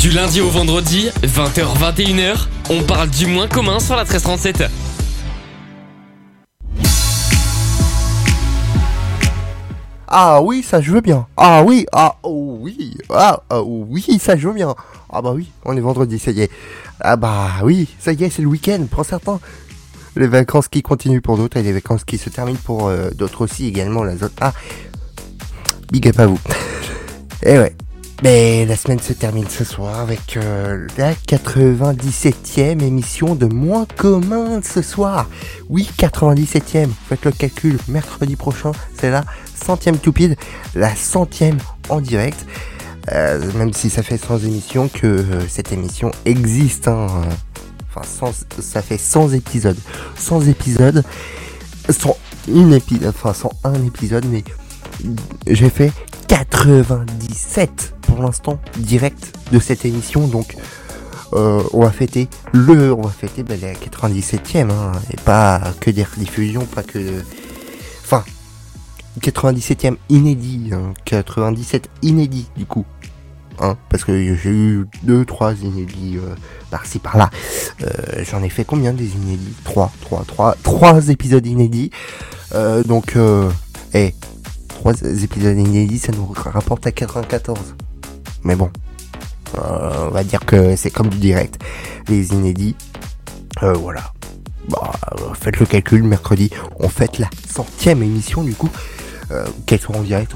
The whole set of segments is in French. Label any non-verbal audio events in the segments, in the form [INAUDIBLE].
Du lundi au vendredi, 20h-21h, on parle du moins commun sur la 1337. Ah oui, ça veux bien. Ah oui, ah oh oui, ah oh oui, ça veux bien. Ah bah oui, on est vendredi, ça y est. Ah bah oui, ça y est, c'est le week-end pour certains. Les vacances qui continuent pour d'autres et les vacances qui se terminent pour euh, d'autres aussi également. La zone Ah, big up à vous. [LAUGHS] Et ouais. Mais la semaine se termine ce soir avec euh, la 97e émission de Moins commun ce soir. Oui, 97e. Faites le calcul. Mercredi prochain, c'est la centième toupide, la centième en direct. Euh, même si ça fait 100 émissions que euh, cette émission existe. Hein. Enfin, ça fait 100 épisodes. 100 épisodes. 101 épisode, enfin 101 épisode, mais j'ai fait 97 pour l'instant direct de cette émission. Donc euh, on va fêter le, on va fêter ben, la 97e, hein, et pas que des rediffusions, pas que, enfin 97e inédit, 97 hein, inédit du coup. Hein, parce que j'ai eu deux, trois inédits euh, par-ci par-là. Euh, j'en ai fait combien des inédits? 3, 3, 3, 3 épisodes inédits. Donc, eh, 3 épisodes inédits, ça nous rapporte à 94. Mais bon, on va dire que c'est comme du direct. Les inédits, voilà. Bah, faites le calcul, mercredi, on fête la centième émission du coup euh, qu'elle soit en direct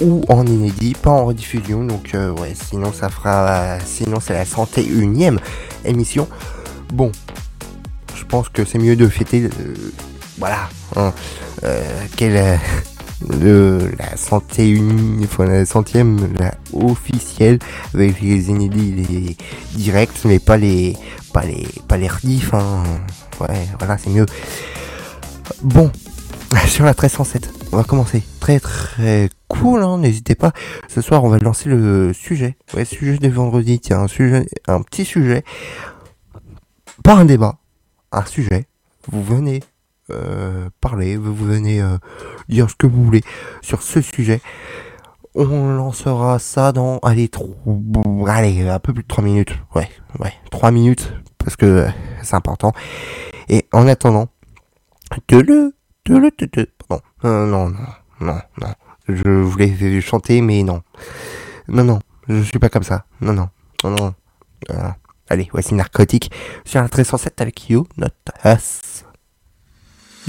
ou en inédit, pas en rediffusion. Donc euh, ouais, sinon ça fera, sinon c'est la santé unième émission. Bon, je pense que c'est mieux de fêter, euh, voilà, hein, quelle de la santé unique, enfin la centième, la officielle, avec les inédits, les directs, mais pas les, pas les, pas les redifs, hein. Ouais, voilà, c'est mieux. Bon, [LAUGHS] sur la 1307 on va commencer. Très très cool, hein, n'hésitez pas. Ce soir, on va lancer le sujet. Ouais, sujet de vendredi, tiens, un sujet, un petit sujet. Pas un débat, un sujet. Vous venez parler, vous venez euh, dire ce que vous voulez sur ce sujet. On lancera ça dans, allez, trop, allez, un peu plus de 3 minutes. Ouais, ouais, 3 minutes, parce que euh, c'est important. Et en attendant, de le, de le, de non, non, non, non, non. Je voulais chanter, mais non. Non, non, je suis pas comme ça. Non, non, non, non. Euh, allez, voici Narcotique sur un 1307 avec You, Not Us.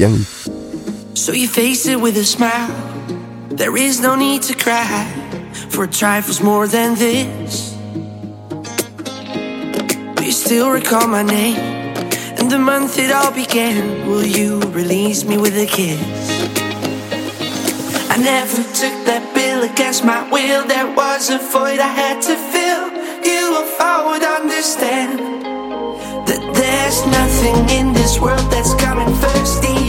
So you face it with a smile. There is no need to cry for trifles more than this. Do you still recall my name and the month it all began? Will you release me with a kiss? I never took that bill against my will. There was a void I had to fill. You, if I would understand that there's nothing in this world that's coming first.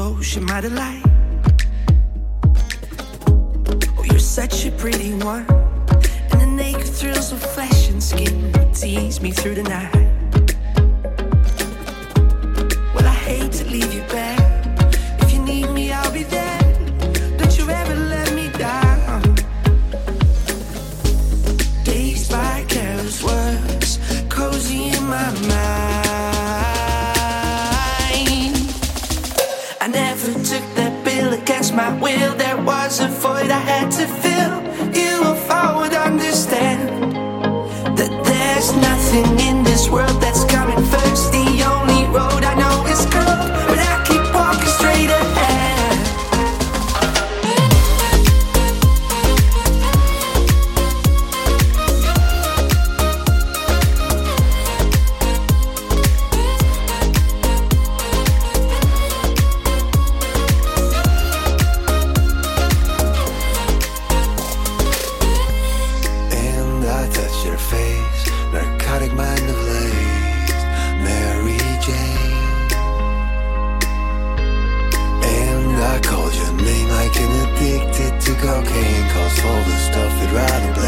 Devotion, my delight. Oh, you're such a pretty one. And the naked thrills of flesh and skin tease me through the night. as if all the stuff they'd rather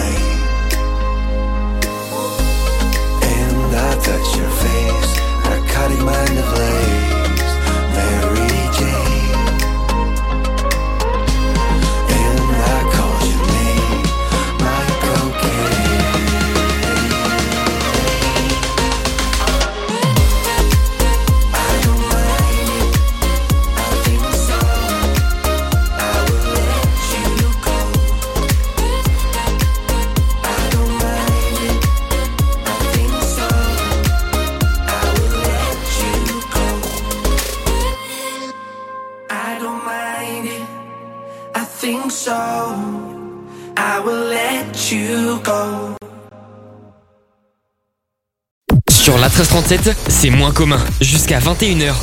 37, c'est moins commun. Jusqu'à 21h,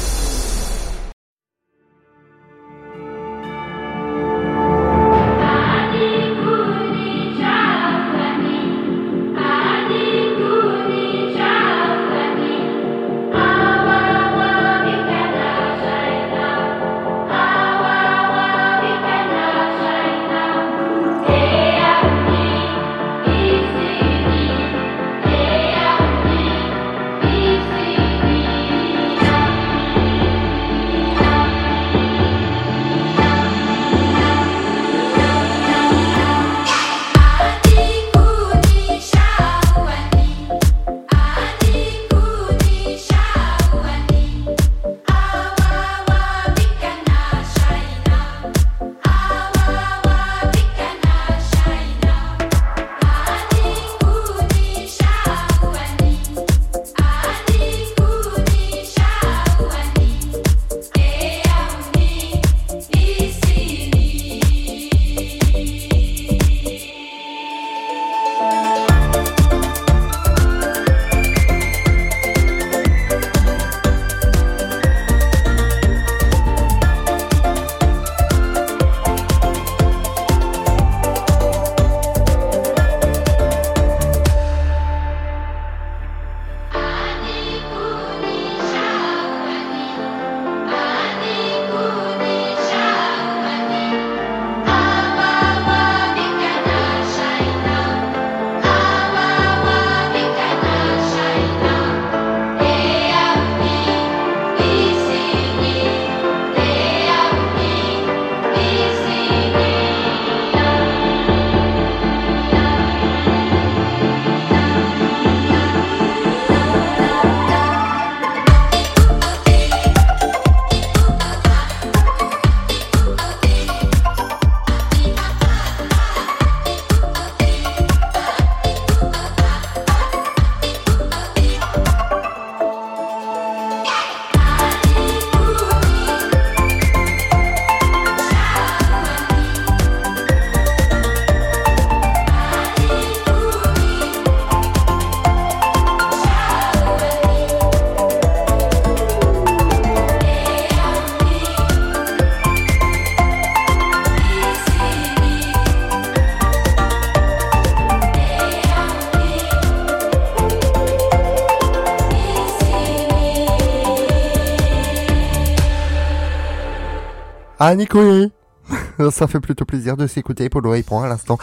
Ah, Nico [LAUGHS] Ça fait plutôt plaisir de s'écouter pour le répondre à l'instant.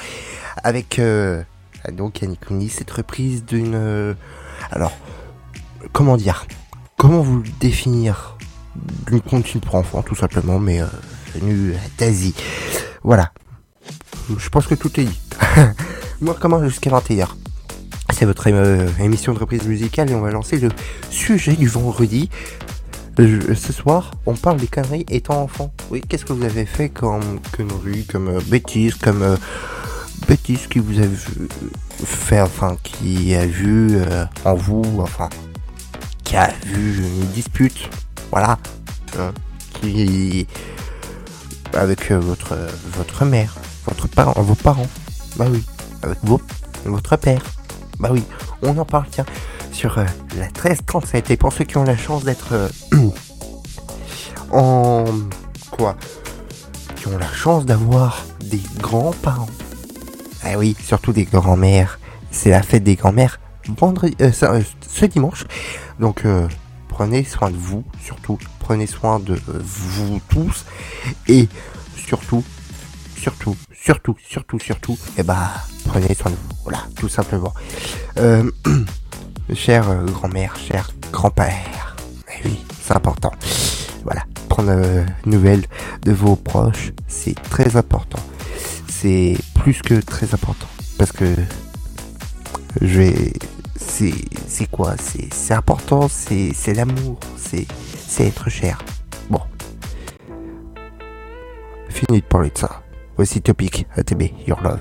Avec, euh, donc, Annie cette reprise d'une... euh, alors, comment dire? Comment vous définir D'une comptine pour enfants, tout simplement, mais euh, venue d'Asie. Voilà. Je pense que tout est dit. [LAUGHS] Moi, comment jusqu'à 21h C'est votre euh, émission de reprise musicale et on va lancer le sujet du vendredi. Euh, ce soir, on parle des conneries étant enfant. Oui, qu'est-ce que vous avez fait comme conneries, comme euh, bêtises, comme euh, bêtises qui vous avez vu faire, enfin, qui a vu euh, en vous, enfin, qui a vu une dispute, voilà, hein, qui avec euh, votre votre mère, votre parent, vos parents, bah oui, avec vos, votre père, bah oui, on en parle tiens sur euh, la 1337 et pour ceux qui ont la chance d'être euh, [CLEARS THROAT] en quoi qui ont la chance d'avoir des grands-parents. Ah oui, surtout des grands-mères. C'est la fête des grands-mères. vendredi, euh, ce dimanche. Donc prenez soin de vous, surtout prenez soin de vous tous et surtout, surtout, surtout, surtout, surtout, et bah prenez soin de vous. Voilà, tout simplement. [CLEARS THROAT] Chère euh, grand-mère, cher grand-père. Eh oui, c'est important. Voilà, prendre euh, nouvelles de vos proches, c'est très important. C'est plus que très important parce que je vais c'est quoi? C'est important c'est l'amour c'est c'est être cher bon fini de parler de ça voici Topic ATB Your Love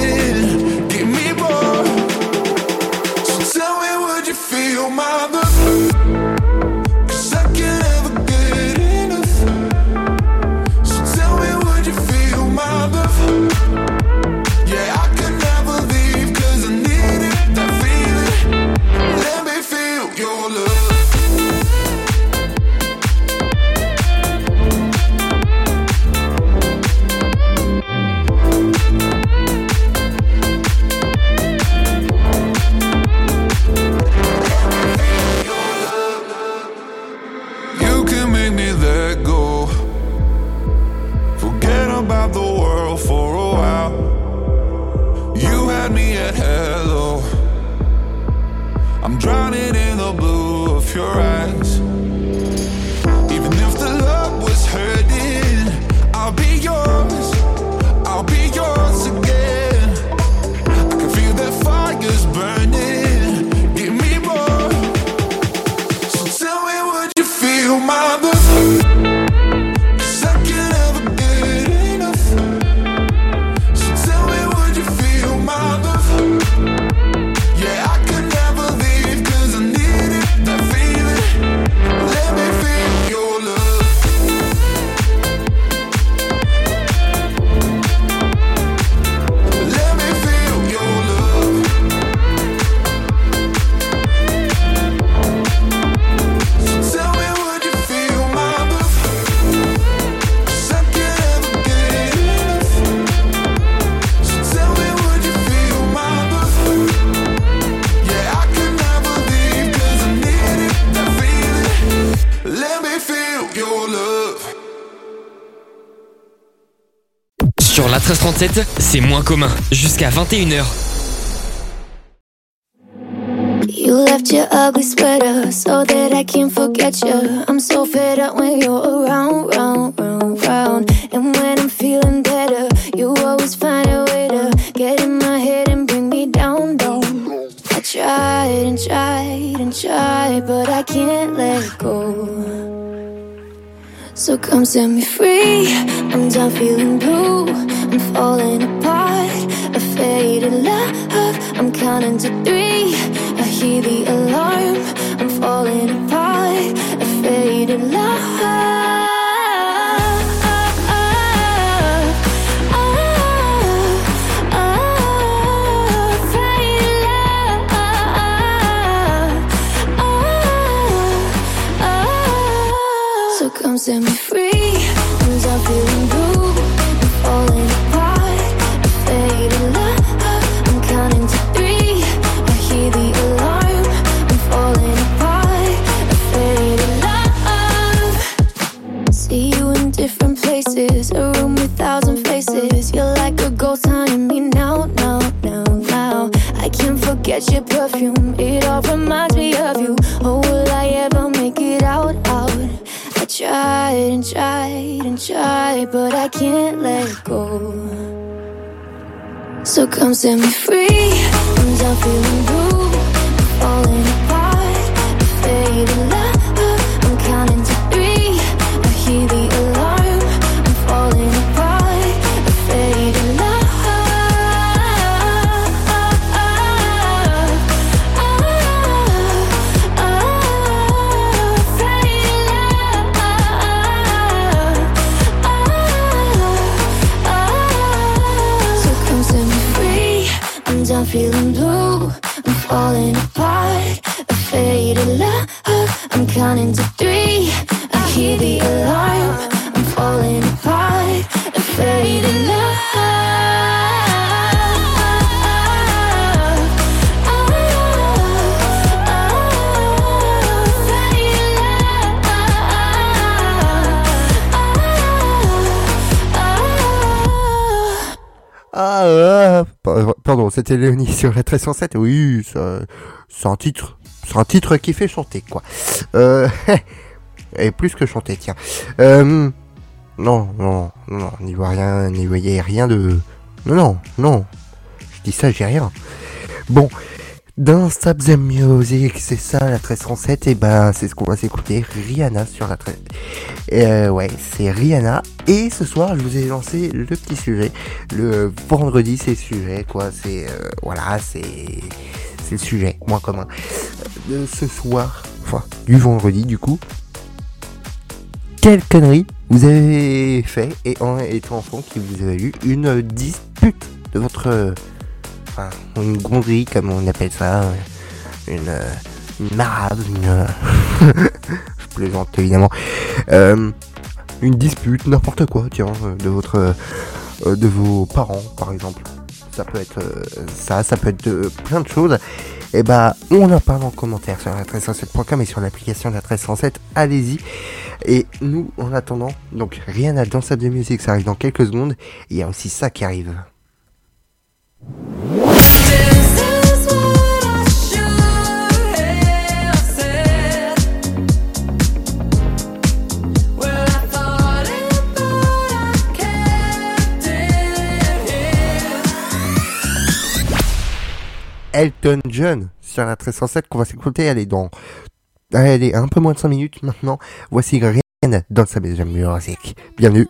c'est moins commun. Jusqu'à 21h. You left your ugly sweater so that I can forget you. I'm so fed up when you're around, round, round, round. And when I'm feeling better, you always find a way to get in my head and bring me down, down. I tried and tried and tried, but I can't let go. So come set me free. I'm done feeling blue. I'm falling apart. A faded love. I'm counting to three. I hear the alarm. I'm falling apart. A faded love. So come set me So come set me Ah, euh, pa- pardon, c'était Léonie [LAUGHS] sur la 1307. Oui, c'est un titre, c'est un titre qui fait chanter, quoi. Euh, [LAUGHS] et plus que chanter, tiens. Euh, non, non, non, n'y voyez rien, n'y voyez rien de, non, non, non. Je dis ça, j'ai rien. Bon. Dans Stop the Music, c'est ça la 1307, et ben c'est ce qu'on va s'écouter, Rihanna sur la 13. Euh, ouais, c'est Rihanna. Et ce soir, je vous ai lancé le petit sujet. Le vendredi, c'est le sujet, quoi. C'est euh, voilà, c'est c'est le sujet moins commun de ce soir, enfin du vendredi, du coup. Quelle connerie vous avez fait et en étant enfant qui vous avez eu une dispute de votre euh, enfin une gondrie comme on appelle ça, euh, une euh, une marade, une euh, [LAUGHS] je plaisante évidemment. Une dispute, n'importe quoi, tiens, de votre, de vos parents, par exemple. Ça peut être ça, ça peut être plein de choses. Et bah, on en parle en commentaire sur la 1307.com et sur l'application de la 1307. Allez-y. Et nous, en attendant, donc rien à danser de musique, ça arrive dans quelques secondes. Il y a aussi ça qui arrive. Elton John sur la 1307 qu'on va s'écouter. Elle est dans, elle est un peu moins de 5 minutes maintenant. Voici rien dans sa maison musique. Bienvenue.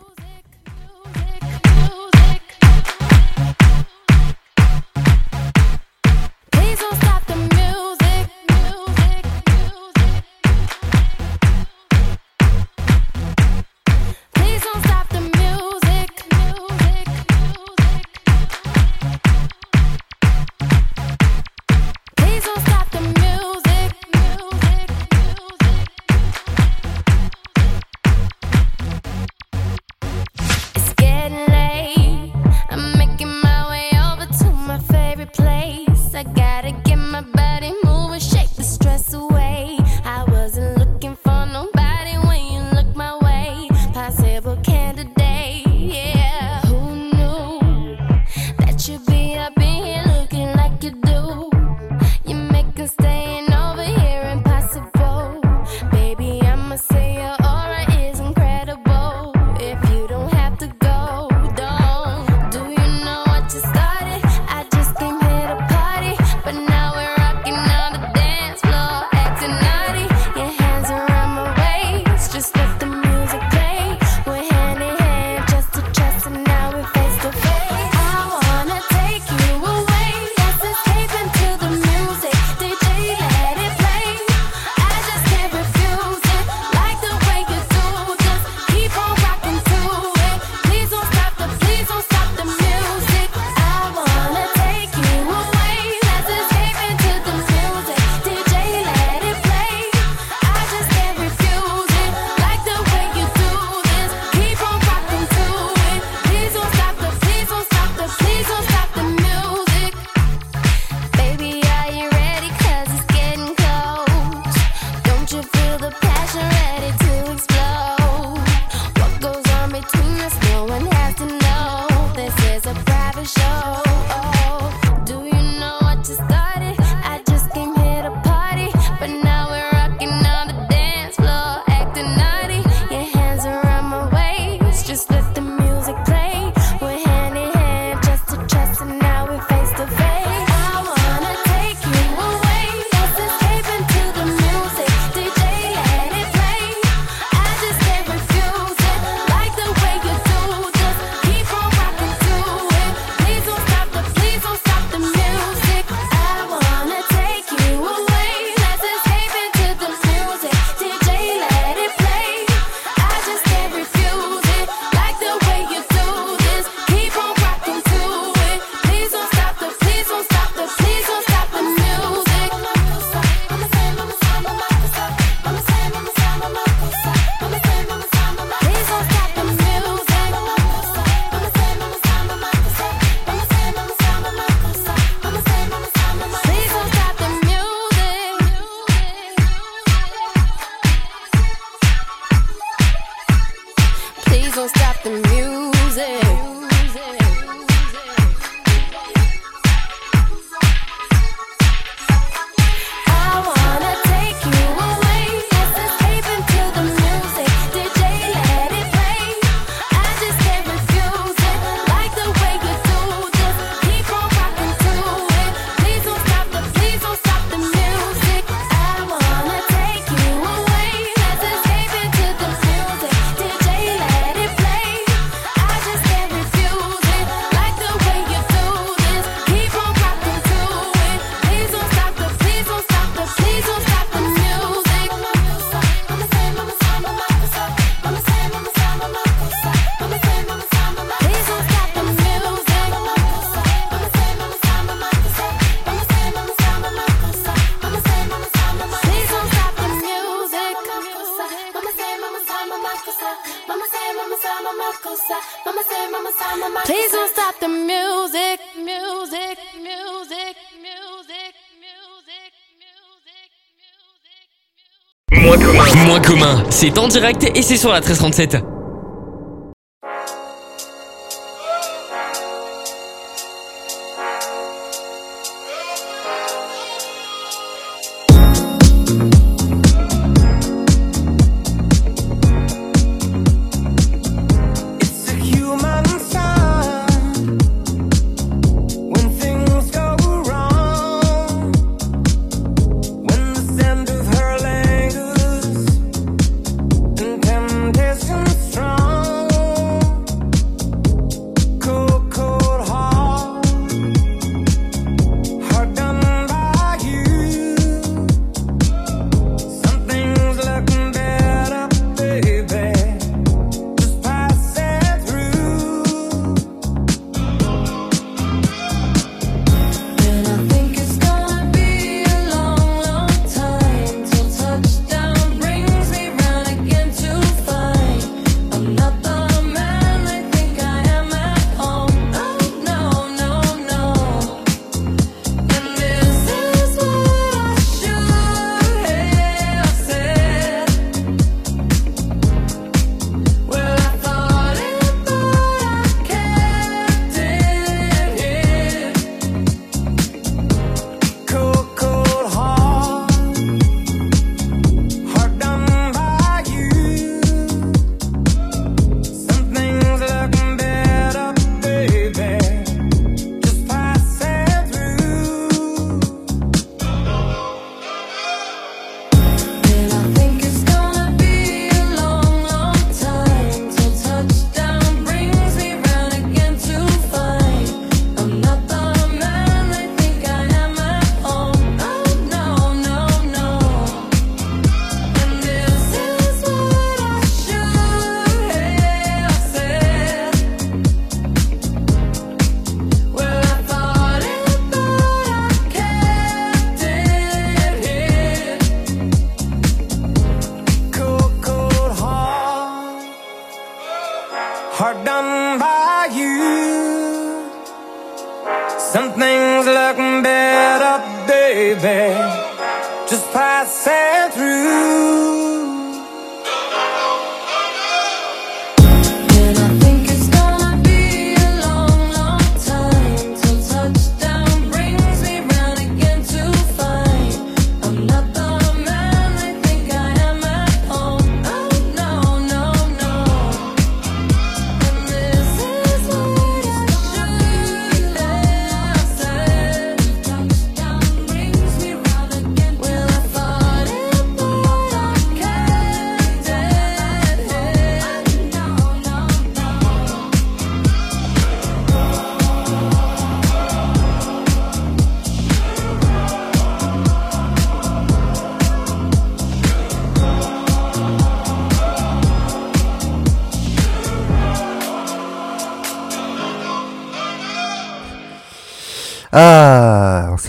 C'est en direct et c'est sur la 1337.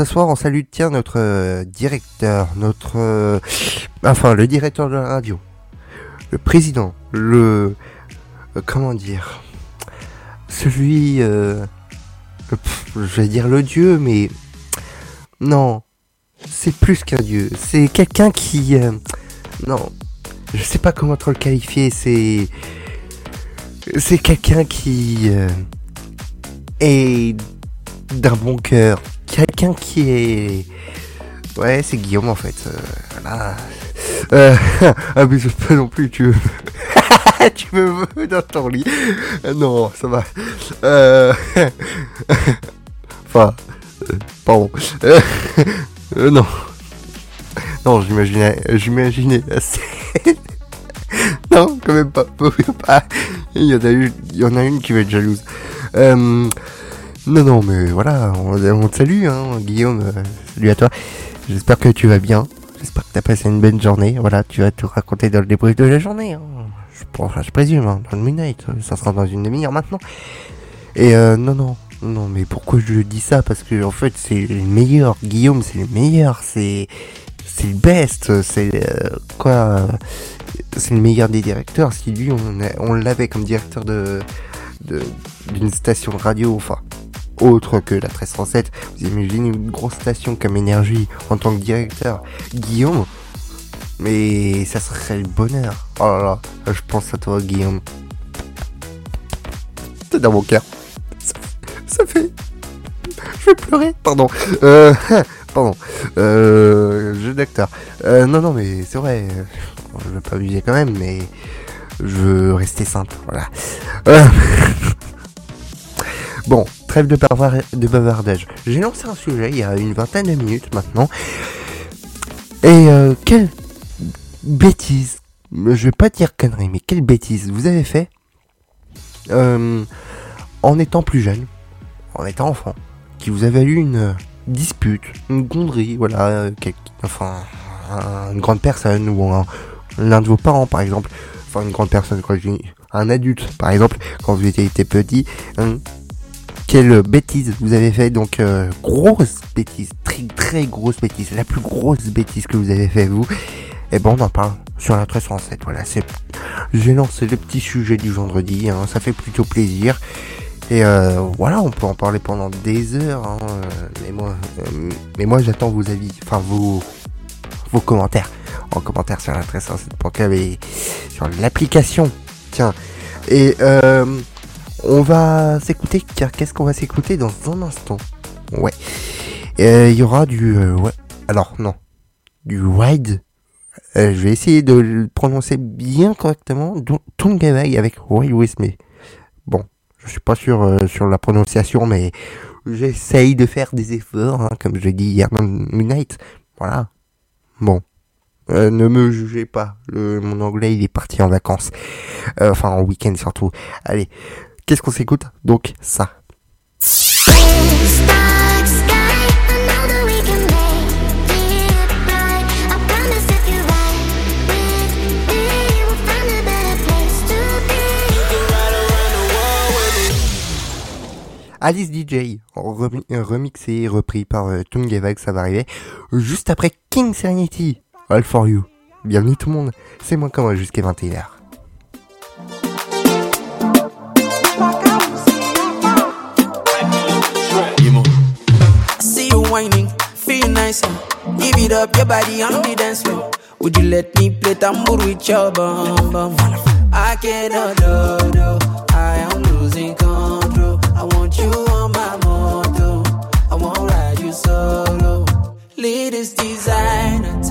ce soir, on salue tiens notre euh, directeur, notre euh, enfin le directeur de la radio, le président, le euh, comment dire, celui, je vais dire le dieu, mais non, c'est plus qu'un dieu, c'est quelqu'un qui non, je sais pas comment trop le qualifier, c'est c'est quelqu'un qui est d'un bon cœur Quelqu'un qui est... Ouais, c'est Guillaume en fait. Euh. Euh, [LAUGHS] ah mais je peux non plus, tu veux... [LAUGHS] tu me dans ton lit. Euh, Non, ça va. Euh... [LAUGHS] enfin... euh, pardon. Euh, euh, non. Non, j'imaginais... J'imaginais. Non, quand même pas. Pas. Il y en a une, il y en a une qui va être jalouse. Euh, non, non, mais voilà, on, te salue, hein, Guillaume. euh, salut à toi. J'espère que tu vas bien. J'espère que t'as passé une bonne journée. Voilà, tu vas te raconter dans le débrief de la journée. hein. Je, enfin, je présume, hein, dans le Midnight. Ça sera dans une demi-heure maintenant. Et euh, non, non, non, mais pourquoi je dis ça? Parce que en fait, c'est le meilleur. Guillaume, c'est le meilleur. C'est, c'est le best. C'est euh, quoi C'est le meilleur des directeurs. Si lui, on, on l'avait comme directeur de- d'une station de radio, enfin autre que la 1307. Vous imaginez une grosse station comme Énergie en tant que directeur, Guillaume. Mais ça serait le bonheur. Oh là là, je pense à toi, Guillaume. C'est dans mon cœur. Ça, ça fait. Je vais pleurer. Pardon. Euh, [LAUGHS] pardon. Euh, jeu d'acteur. Euh, non, non, mais c'est vrai. euh, Je veux pas abuser quand même, mais je veux rester simple. Voilà. Euh, [LAUGHS] Bon, trêve de, bavard- de bavardage. J'ai lancé un sujet il y a une vingtaine de minutes maintenant. Et euh, quelle bêtise, je vais pas dire connerie, mais quelle bêtise vous avez fait euh, en étant plus jeune, en étant enfant, qui vous a valu une dispute, une gonderie, voilà, enfin, un- une grande personne ou un- l'un de vos parents par exemple, enfin une grande personne, quand je un adulte par exemple, quand vous étiez petit, hein, quelle bêtise vous avez fait. Donc euh, grosse bêtise. Très très grosse bêtise. La plus grosse bêtise que vous avez fait vous. Et bon on en parle sur la 307 voilà. C'est j'ai lancé le petit sujet du vendredi hein, ça fait plutôt plaisir. Et euh, voilà on peut en parler pendant des heures hein, euh, mais moi euh, mais moi j'attends vos avis. Enfin vos vos commentaires. En commentaire sur la 307.com et sur l'application. Tiens. Et euh, on va s'écouter, car qu'est-ce qu'on va s'écouter dans un instant? Ouais. Euh, Il y aura du... euh, ouais. Alors, non. Du Wide. Euh, je vais essayer de le prononcer bien correctement. Tungavag avec Wild With Me. Bon, je suis pas sûr euh, sur la prononciation, mais j'essaye de faire des efforts, hein, comme je l'ai dit hier dans Midnight. Voilà. Bon. Euh, ne me jugez pas. Le- mon anglais, il est parti en vacances. Euh, enfin, en week-end surtout. Allez. Qu'est-ce qu'on s'écoute Donc ça. Alice DJ, remi- remixé et repris par euh, ça va arriver. Juste après King Serenity, All For You. Bienvenue tout le monde, c'est moi comme jusqu'à 21h. Whining, feel nice. yeah. Give it up, your body on the dance floor. Would you let me play tambour with your bum bum? I cannot do, do. I am losing control. I want you on my moto. I won't ride you solo. Latest designer,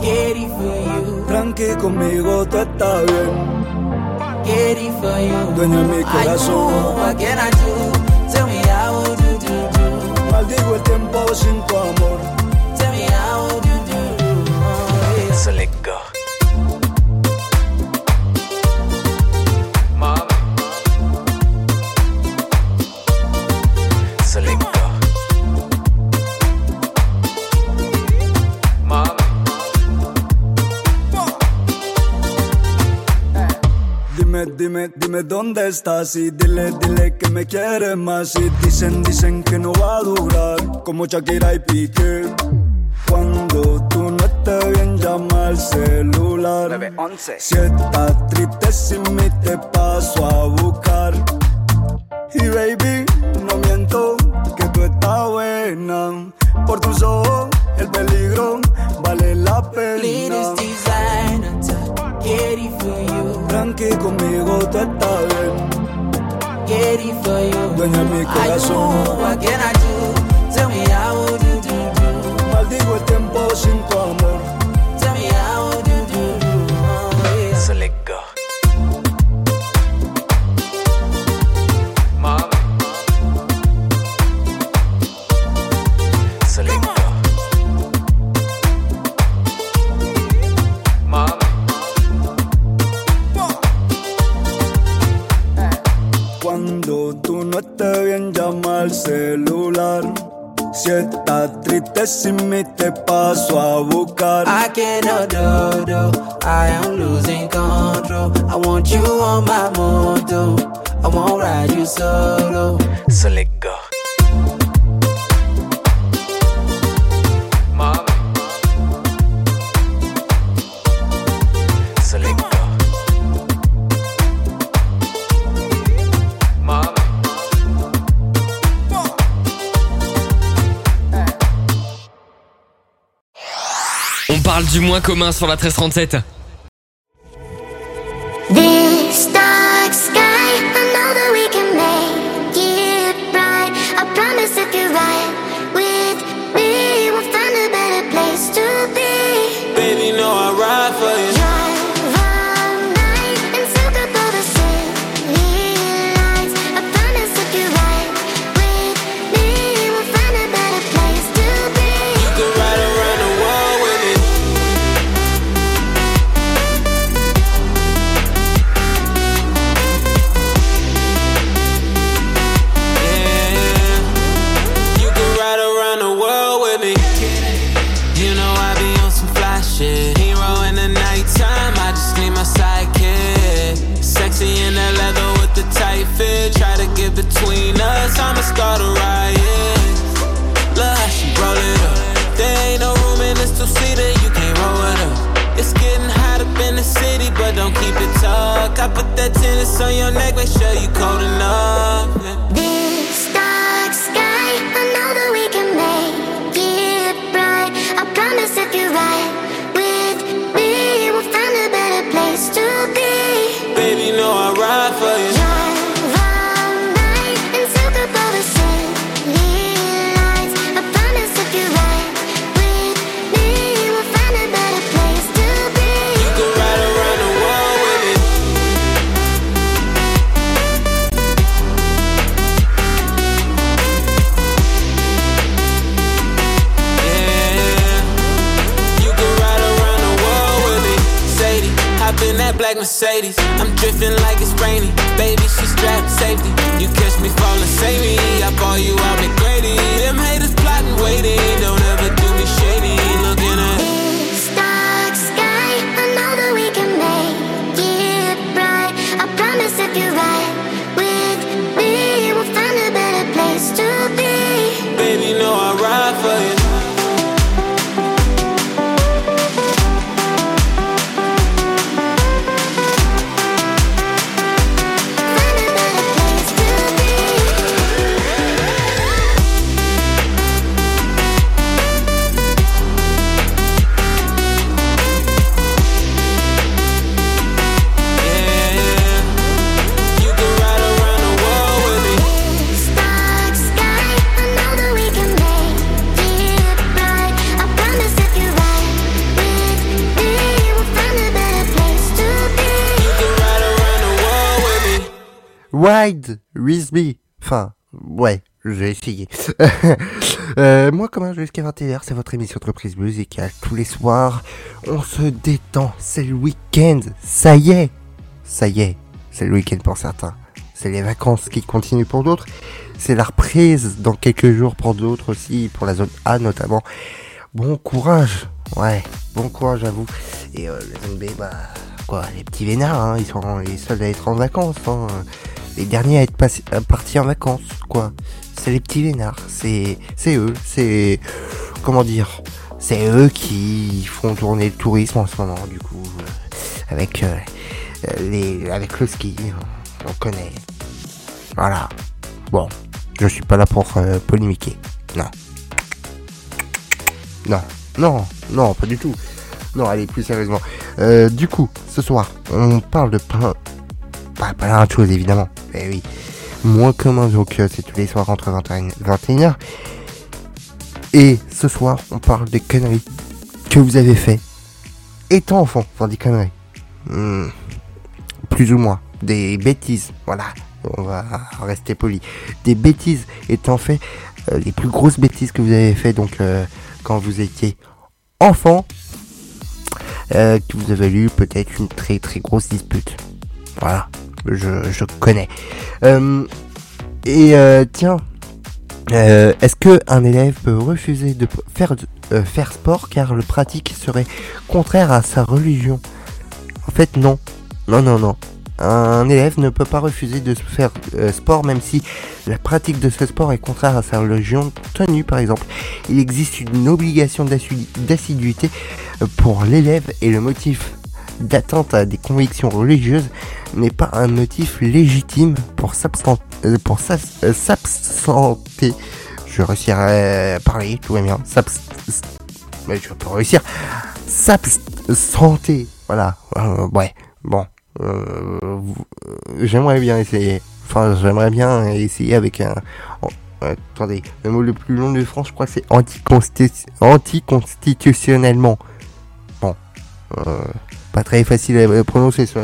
get it for you, Tranqui conmigo tú estás bien. get it for you. Dueña mi I corazón. know, what can I do? Tell me sin tu amor. Tell me Dime, dónde estás y dile, dile que me quieres más. Y dicen, dicen que no va a durar como Shakira y Piqué. Cuando tú no estés bien, llama al celular. Si estás triste sin mí, te paso a buscar. Y baby, no miento que tú estás buena. Por tus ojos, el peligro vale la pena. It for you, Tranqui conmigo tú estás bien. get it for you. Dueña mi I corazón. do, what can I do? Tell me how would you do, do? Maldigo el tiempo sin tu amor. Celular. Si estás triste sin mí, te paso a buscar. I cannot do, do. I am losing control. I want you on my moto. I won't ride you solo. So let du moins commun sur la 1337. That tennis on your neck, make sure you cold enough. yeah. Mercedes. I'm drifting like it's rainy. Baby, she strapped safety. You catch me falling, save me. I ball you out. Them Ride with me. Enfin, ouais, j'ai essayé. [LAUGHS] euh, moi, comme un jusqu'à 21h, c'est votre émission Entreprise musicale. Tous les soirs, on se détend. C'est le week-end. Ça y est. Ça y est. C'est le week-end pour certains. C'est les vacances qui continuent pour d'autres. C'est la reprise dans quelques jours pour d'autres aussi, pour la zone A notamment. Bon courage. Ouais, bon courage à vous. Et euh, la zone B, bah, les petits vénards, hein, ils sont les seuls à être en vacances. Hein. Les derniers à être passés- à partis en vacances, quoi. C'est les petits vénards. C'est, eux. C'est, comment dire, c'est eux qui font tourner le tourisme en ce moment, du coup, euh, avec euh, les, avec le ski, on, on connaît. Voilà. Bon, je suis pas là pour euh, polémiquer. Non. Non, non, non, pas du tout. Non, allez, plus sérieusement. Euh, du coup, ce soir, on parle de plein, pas plein de choses évidemment. Eh oui, moins commun donc euh, c'est tous les soirs entre 21 et 21h. Et ce soir, on parle des conneries que vous avez fait étant enfant, enfin des conneries. Hmm, plus ou moins, des bêtises, voilà. On va rester poli. Des bêtises étant fait, euh, les plus grosses bêtises que vous avez fait donc euh, quand vous étiez enfant, euh, vous a valu peut-être une très très grosse dispute. Voilà, je, connais. Euh, et euh, tiens, est-ce que un élève peut refuser de faire faire sport car le pratique serait contraire à sa religion? En fait, non, non, non, non. Un élève ne peut pas refuser de faire euh, sport même si la pratique de ce sport est contraire à sa religion tenue par exemple. Il existe une obligation d'assiduité euh, pour l'élève et le motif d'atteinte à des convictions religieuses n'est pas un motif légitime pour euh, s'absenter. Je réussirai à parler, tout va bien. Mais je peux réussir. S'absenter. Voilà. Ouais. Bon. Euh, euh, j'aimerais bien essayer. Enfin, j'aimerais bien essayer avec un. attendez, le mot le plus long de France, je crois c'est anticonsti- anticonstitutionnellement. Bon. Euh, pas très facile à prononcer ça,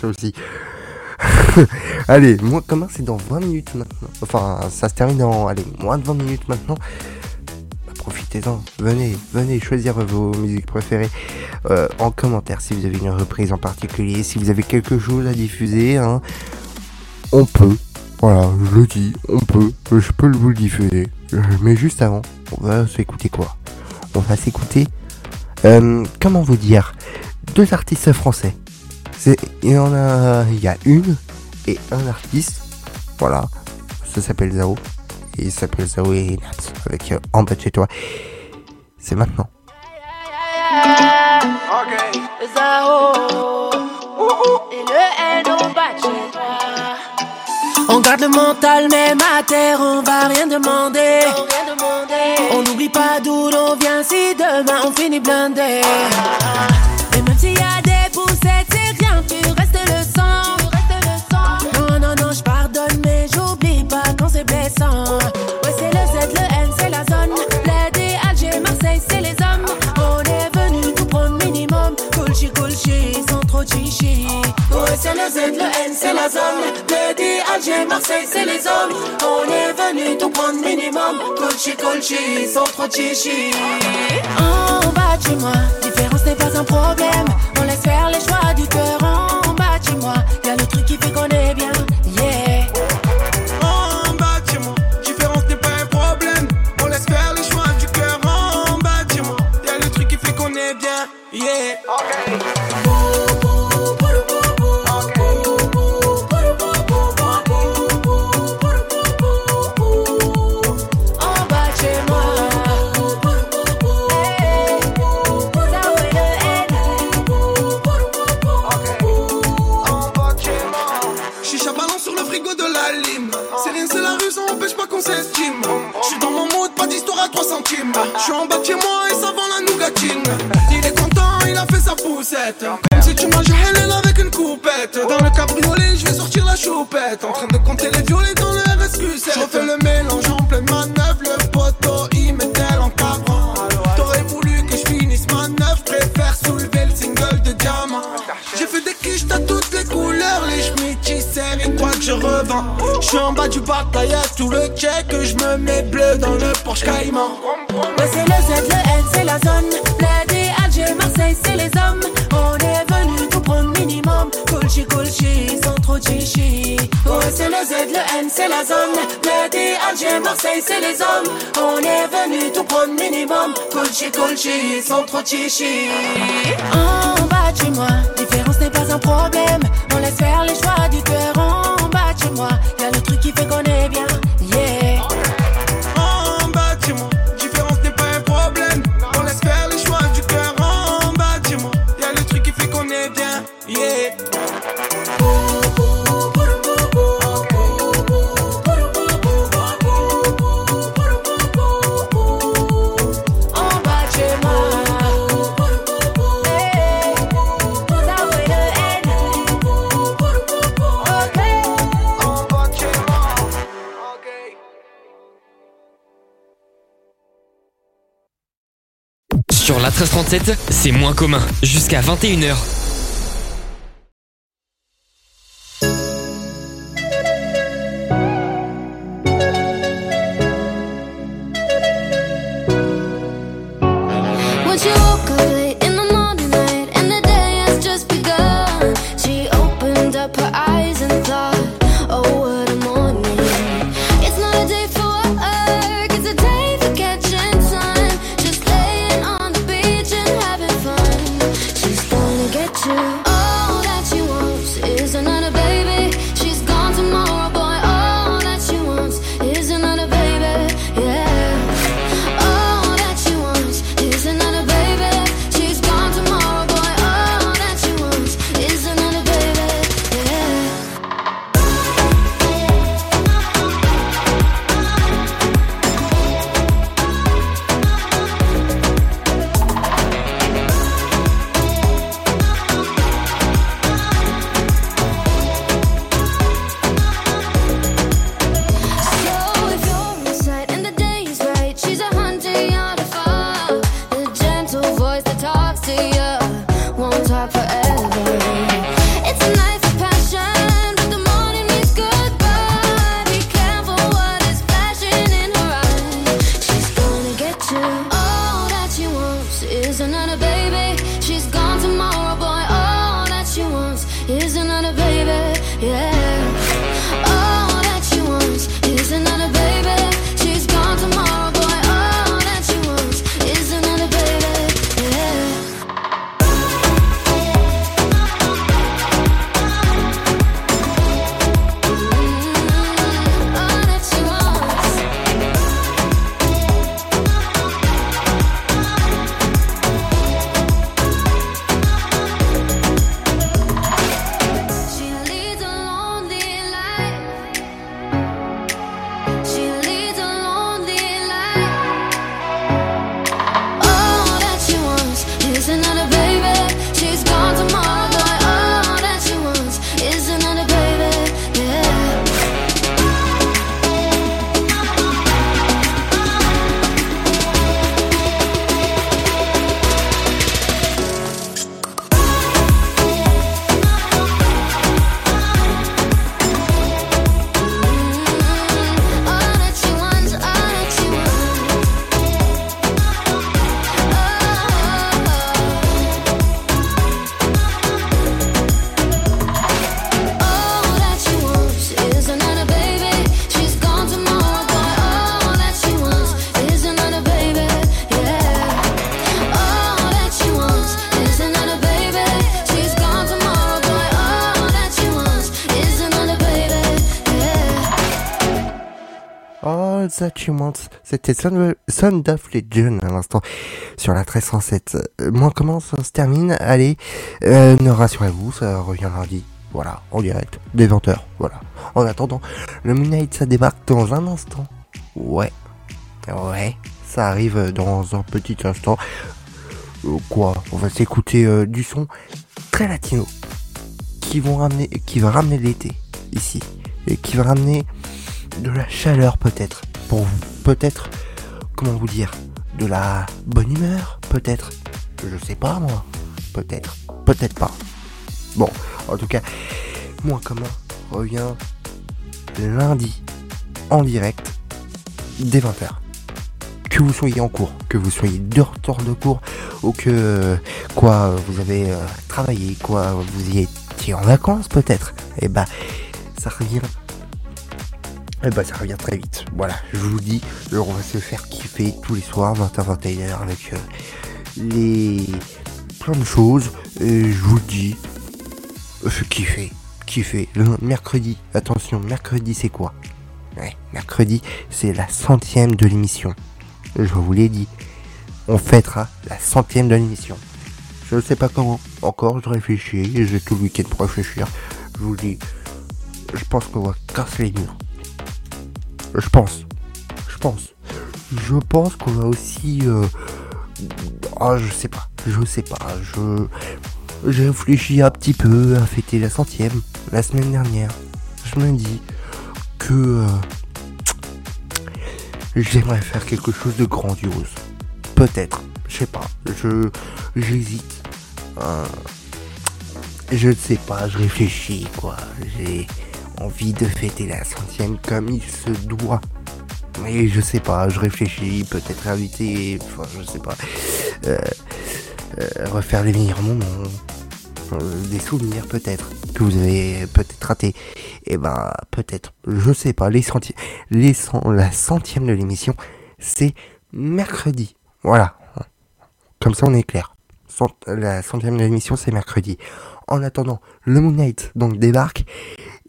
ça aussi. [LAUGHS] allez, moi, comment c'est dans 20 minutes maintenant? Enfin, ça se termine dans, allez, moins de 20 minutes maintenant. Profitez-en, venez, venez choisir vos musiques préférées euh, en commentaire si vous avez une reprise en particulier, si vous avez quelque chose à diffuser, hein, on peut. Voilà, je le dis, on peut, je peux vous le diffuser. Mais juste avant, on va s'écouter quoi? On va s'écouter, euh, comment vous dire, deux artistes français. Il y en a, il y a une et un artiste, voilà, ça s'appelle Zao. Et il s'appelle Naps avec euh, En bas de chez toi. C'est maintenant. Et le N au bas de chez toi. On garde le mental même à terre, on va rien demander. On n'oublie pas d'où l'on vient si demain on finit blindé. Et même s'il y a des poussettes, c'est rien, tu restes le sang. C'est blessant. Ouais, c'est le Z, le N, c'est la zone. L'aide Alger, Marseille, c'est les hommes. On est venu tout prendre minimum. Coolchi, coolchi, sans trop de chichi. Ouais, c'est le Z, le N, c'est la zone. L'aide Alger, Marseille, c'est les hommes. On est venu tout prendre minimum. Coolchi, coolchi, sans trop de chichi. En bas de chez moi, différence n'est pas un problème. On laisse faire les choix du cœur en qu'on s'estime. J'suis dans mon mode, pas d'histoire à 3 centimes. J'suis en bas de chez moi poussette. Comme si tu manges Helen avec une coupette. Dans le cabriolet, je vais sortir la choupette. En train de compter les violets dans le RSQ7. Je refais le mélange en pleine manœuvre. Le poteau, il met-elle en cabrant. T'aurais voulu que je finisse ma neuf. Préfère soulever le single de diamant. J'ai fait des quiches, t'as toutes les couleurs. Les schmittis et quoi que je revends. Je suis en bas du bataille, tout le check. Je me mets bleu dans le Porsche Cayman. Ouais, c'est le Z, le N, c'est la zone. On est venu tout prendre minimum. Coolchi, coolchi, sans trop chichi. Ouais, c'est le Z, le N, c'est la zone. L'aide Alger, Marseille, c'est les hommes. On est venu tout prendre minimum. Coolchi, coolchi, sans trop chichi. c'est moins commun. Jusqu'à 21h. That She Wants. C'était Son of Legend à l'instant sur la 1307. Euh, Moi, comment ça se termine? Allez, euh, ne rassurez-vous, ça revient lundi. Voilà, en direct, dès 20h. Voilà. En attendant, le Midnight, ça débarque dans un instant. Ouais. Ouais. Ça arrive dans un petit instant. Euh, quoi? On va s'écouter du son très latino qui vont ramener, qui va ramener l'été ici et qui va ramener de la chaleur peut-être pour peut-être comment vous dire, de la bonne humeur peut-être, je sais pas moi, peut-être, peut-être pas. Bon, en tout cas, moi comment revient lundi en direct dès 20h. Que vous soyez en cours, que vous soyez de retour de cours, ou que quoi vous avez euh, travaillé, quoi vous y étiez en vacances peut-être, et bah ça revient. Et bah ça revient très vite. Voilà, je vous dis, on va se faire kiffer tous les soirs, 20h, 21h avec euh, les plein de choses. Et je vous dis, euh, kiffer, kiffer. Mercredi, attention, mercredi c'est quoi? Ouais, mercredi c'est la centième de l'émission. Je vous l'ai dit, on fêtera la centième de l'émission. Je ne sais pas comment. Encore, je réfléchis. J'ai tout le week-end pour réfléchir. Je vous dis, je pense qu'on va casser les murs. Je pense. Je pense. Je pense qu'on va aussi. Euh... Ah, je sais pas. Je sais pas. Je. J'ai réfléchi un petit peu à fêter la centième la semaine dernière. Je me dis que euh... j'aimerais faire quelque chose de grandiose. Peut-être. Je sais pas. Je j'hésite. Euh, je ne sais pas. Je réfléchis quoi. J'ai envie de fêter la centième comme il se doit. Mais je sais pas, je réfléchis, peut-être inviter, enfin je sais pas, euh, euh, refaire les meilleurs moments, euh, des souvenirs peut-être que vous avez peut-être raté. Et eh ben peut-être, je sais pas, les, centi la centième de l'émission, c'est mercredi. Voilà, comme ça on est clair. La centième de l'émission c'est mercredi. En attendant, le Moon Knight donc débarque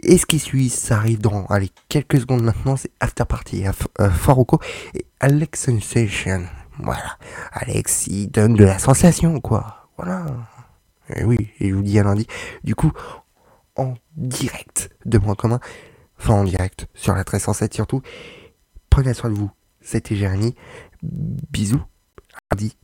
et ce qui suit, ça arrive dans allez, quelques secondes maintenant, c'est After Party, euh, uh, Faruko et Alex Sensation. Voilà. Alex, il donne de la sensation, quoi. Voilà. Et oui, et je vous dis à lundi. Du coup, en direct de Moins Commun, enfin en direct, sur la 1307 surtout, prenez soin de vous. C'était Jérémy. Bisous. À lundi.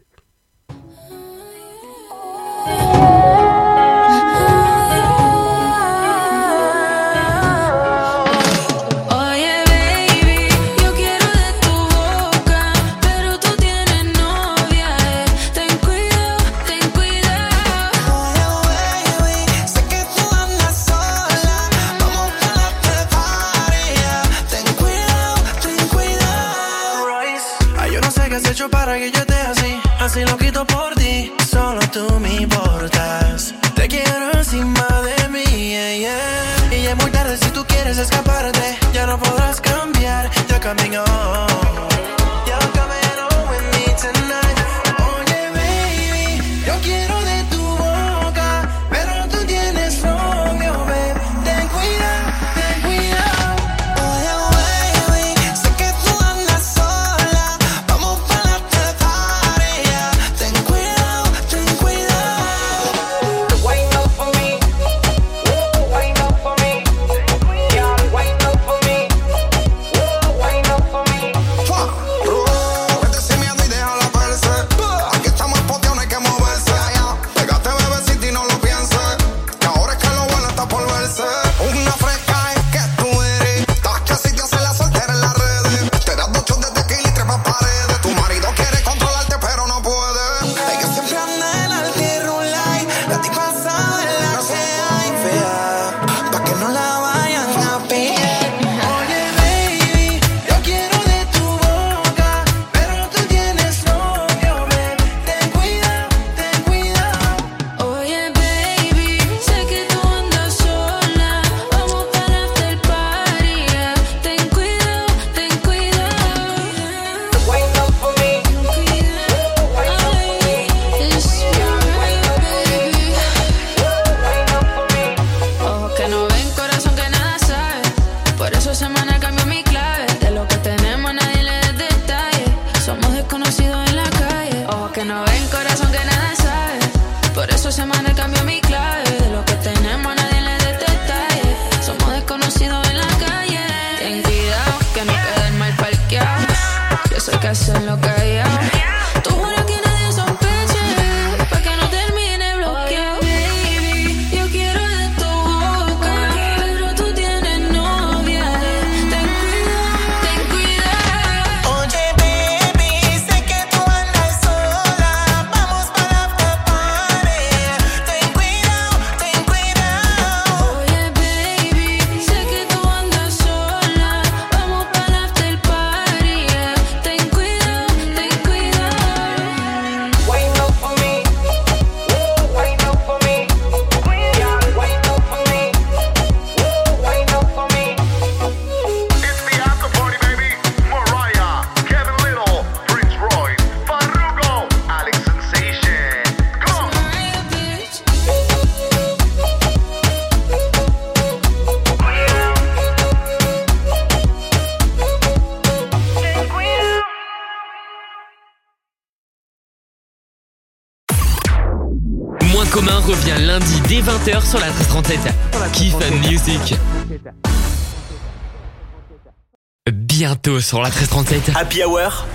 Sur la 1337. Happy Hour,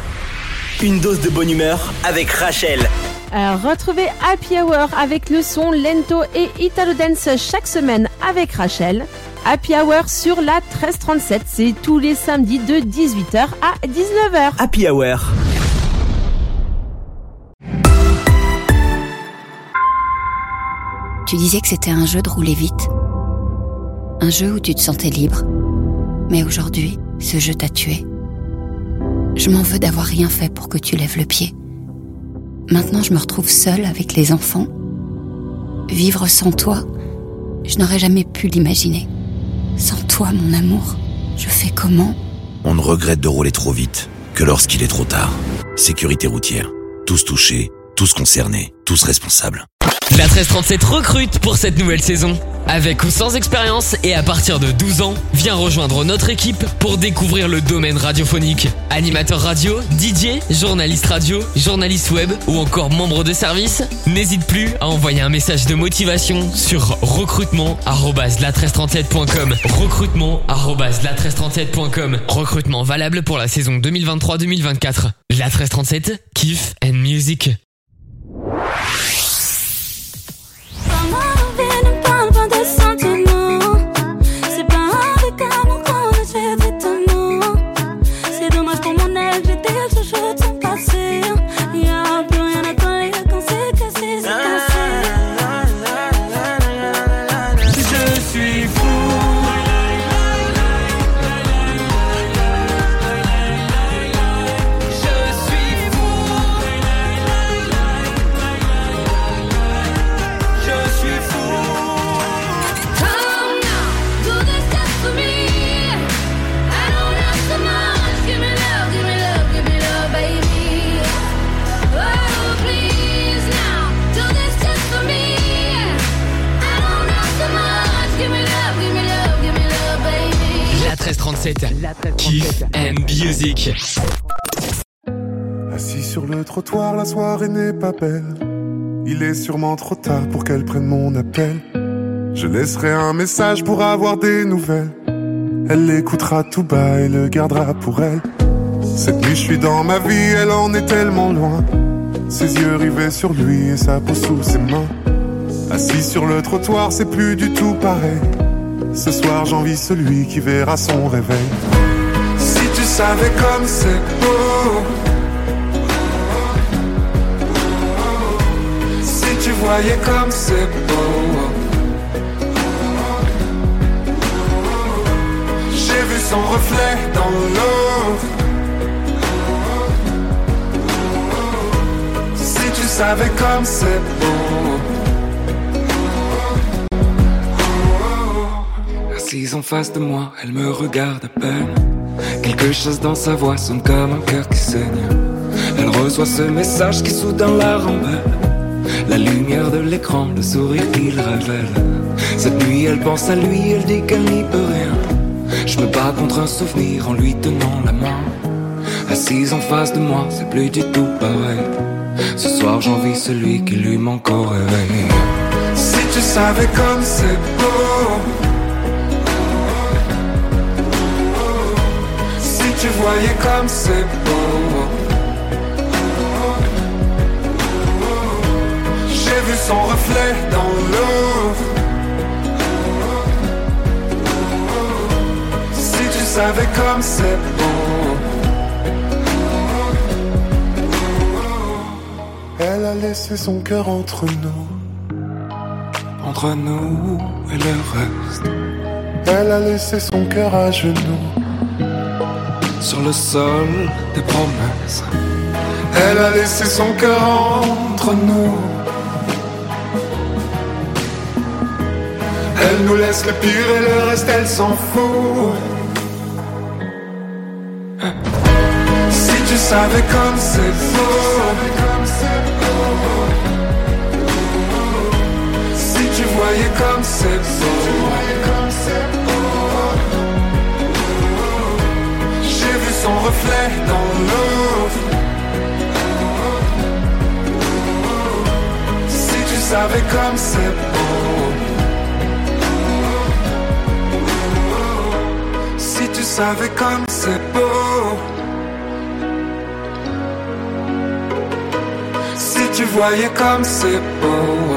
une dose de bonne humeur avec Rachel. Retrouvez Happy Hour avec le son lento et italo dance chaque semaine avec Rachel. Happy Hour sur la 1337, c'est tous les samedis de 18h à 19h. Happy Hour. Tu disais que c'était un jeu de rouler vite. Un jeu où tu te sentais libre. Mais aujourd'hui, ce jeu t'a tué. Je m'en veux d'avoir rien fait pour que tu lèves le pied. Maintenant, je me retrouve seule avec les enfants. Vivre sans toi, je n'aurais jamais pu l'imaginer. Sans toi, mon amour, je fais comment? On ne regrette de rouler trop vite que lorsqu'il est trop tard. Sécurité routière. Tous touchés, tous concernés, tous responsables. La 1337 recrute pour cette nouvelle saison. Avec ou sans expérience et à partir de 12 ans, viens rejoindre notre équipe pour découvrir le domaine radiophonique. Animateur radio, DJ, journaliste radio, journaliste web ou encore membre de service, n'hésite plus à envoyer un message de motivation sur recrutement@la1337.com. Recrutement@la1337.com. Recrutement valable pour la saison 2023-2024. La 1337, kiff and music. Soirée n'est pas belle. Il est sûrement trop tard pour qu'elle prenne mon appel. Je laisserai un message pour avoir des nouvelles. Elle l'écoutera tout bas et le gardera pour elle. Cette nuit, je suis dans ma vie, elle en est tellement loin. Ses yeux rivés sur lui et sa peau sous ses mains. Assis sur le trottoir, c'est plus du tout pareil. Ce soir, j'envie celui qui verra son réveil. Si tu savais comme c'est beau. Voyais comme c'est beau. J'ai vu son reflet dans l'eau. Si tu savais comme c'est beau. Assise en face de moi, elle me regarde à peine. Quelque chose dans sa voix sonne comme un cœur qui saigne. Elle reçoit ce message qui soudain la rembelle. La lumière de l'écran, le sourire qu'il révèle. Cette nuit, elle pense à lui, elle dit qu'elle n'y peut rien. Je me bats contre un souvenir en lui tenant la main. Assise en face de moi, c'est plus du tout pareil. Ce soir, j'envie celui qui lui manque au. Si tu savais comme c'est beau. Si tu voyais comme c'est beau. Vu son reflet dans l'eau. Si tu savais comme c'est beau. Elle a laissé son cœur entre nous. Entre nous et le reste. Elle a laissé son cœur à genoux. Sur le sol des promesses. Elle a laissé son cœur entre nous. Elle nous laisse le pire et le reste, elle s'en fout. Si tu savais comme c'est beau. Si tu voyais comme c'est beau. J'ai vu son reflet dans l'eau. Si tu savais comme c'est beau. Tu savais comme c'est beau. Si tu voyais comme c'est beau.